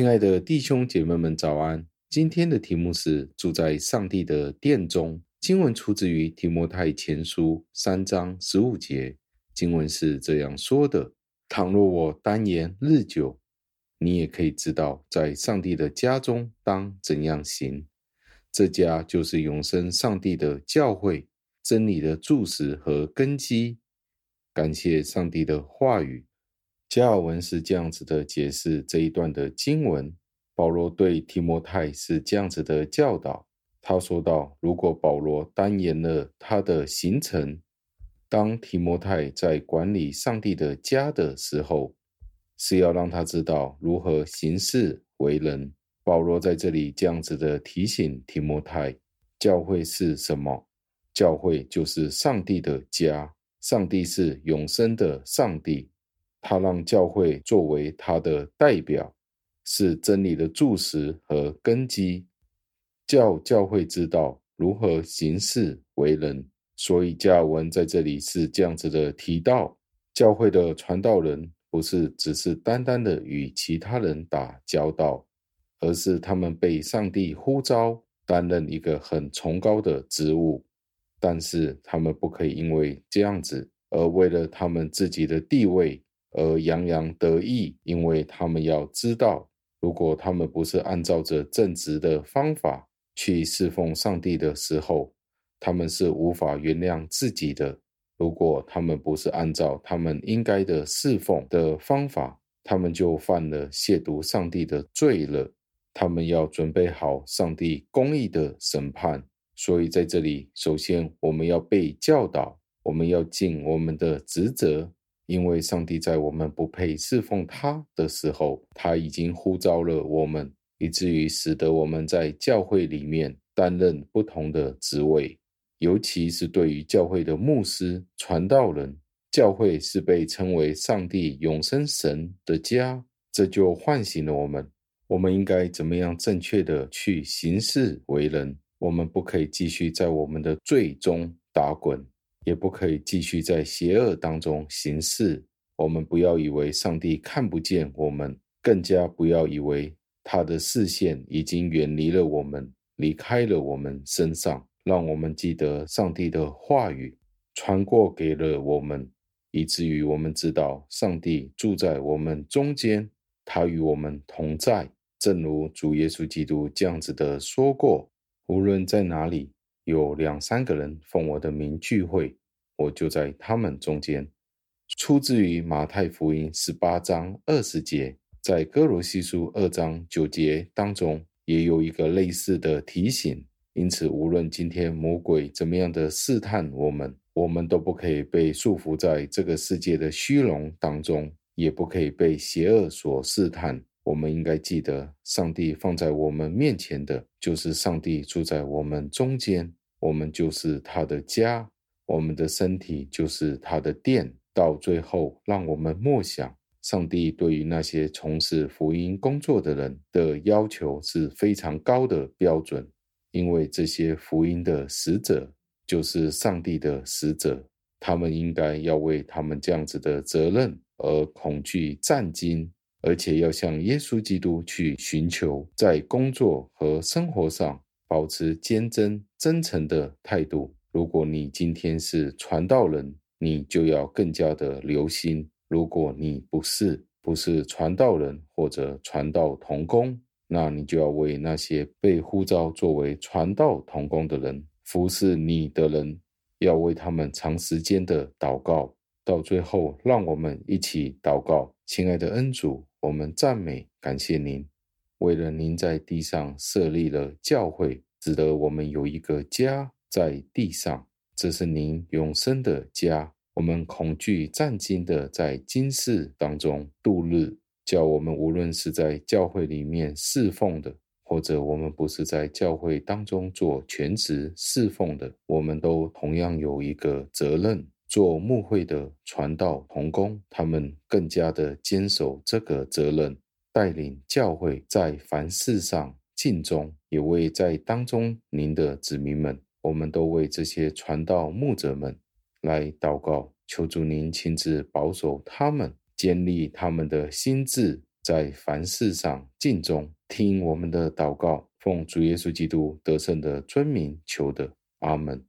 亲爱的弟兄姐妹们，早安！今天的题目是住在上帝的殿中。经文出自于提摩太前书三章十五节。经文是这样说的：“倘若我单言日久，你也可以知道，在上帝的家中当怎样行。这家就是永生上帝的教会，真理的柱石和根基。”感谢上帝的话语。加尔文是这样子的解释这一段的经文。保罗对提摩太是这样子的教导。他说道：“如果保罗单言了他的行程，当提摩太在管理上帝的家的时候，是要让他知道如何行事为人。”保罗在这里这样子的提醒提摩太：教会是什么？教会就是上帝的家，上帝是永生的上帝。他让教会作为他的代表，是真理的柱石和根基，教教会知道如何行事为人。所以加尔文在这里是这样子的提到：教会的传道人不是只是单单的与其他人打交道，而是他们被上帝呼召担任一个很崇高的职务，但是他们不可以因为这样子而为了他们自己的地位。而洋洋得意，因为他们要知道，如果他们不是按照着正直的方法去侍奉上帝的时候，他们是无法原谅自己的。如果他们不是按照他们应该的侍奉的方法，他们就犯了亵渎上帝的罪了。他们要准备好上帝公义的审判。所以在这里，首先我们要被教导，我们要尽我们的职责。因为上帝在我们不配侍奉他的时候，他已经呼召了我们，以至于使得我们在教会里面担任不同的职位。尤其是对于教会的牧师、传道人，教会是被称为上帝永生神的家，这就唤醒了我们。我们应该怎么样正确的去行事为人？我们不可以继续在我们的罪中打滚。也不可以继续在邪恶当中行事。我们不要以为上帝看不见我们，更加不要以为他的视线已经远离了我们，离开了我们身上。让我们记得上帝的话语传过给了我们，以至于我们知道上帝住在我们中间，他与我们同在。正如主耶稣基督这样子的说过：无论在哪里。有两三个人奉我的名聚会，我就在他们中间。出自于马太福音十八章二十节，在哥罗西书二章九节当中也有一个类似的提醒。因此，无论今天魔鬼怎么样的试探我们，我们都不可以被束缚在这个世界的虚荣当中，也不可以被邪恶所试探。我们应该记得，上帝放在我们面前的，就是上帝住在我们中间，我们就是他的家，我们的身体就是他的殿。到最后，让我们默想，上帝对于那些从事福音工作的人的要求是非常高的标准，因为这些福音的使者就是上帝的使者，他们应该要为他们这样子的责任而恐惧战惊。而且要向耶稣基督去寻求，在工作和生活上保持坚贞、真诚的态度。如果你今天是传道人，你就要更加的留心；如果你不是，不是传道人或者传道同工，那你就要为那些被呼召作为传道同工的人、服侍你的人，要为他们长时间的祷告。到最后，让我们一起祷告，亲爱的恩主。我们赞美感谢您，为了您在地上设立了教会，使得我们有一个家在地上。这是您永生的家。我们恐惧战兢的在今世当中度日，叫我们无论是在教会里面侍奉的，或者我们不是在教会当中做全职侍奉的，我们都同样有一个责任。做牧会的传道同工，他们更加的坚守这个责任，带领教会在凡事上尽忠，也为在当中您的子民们，我们都为这些传道牧者们来祷告，求主您亲自保守他们，建立他们的心智，在凡事上敬重。听我们的祷告，奉主耶稣基督得胜的尊名求的，阿门。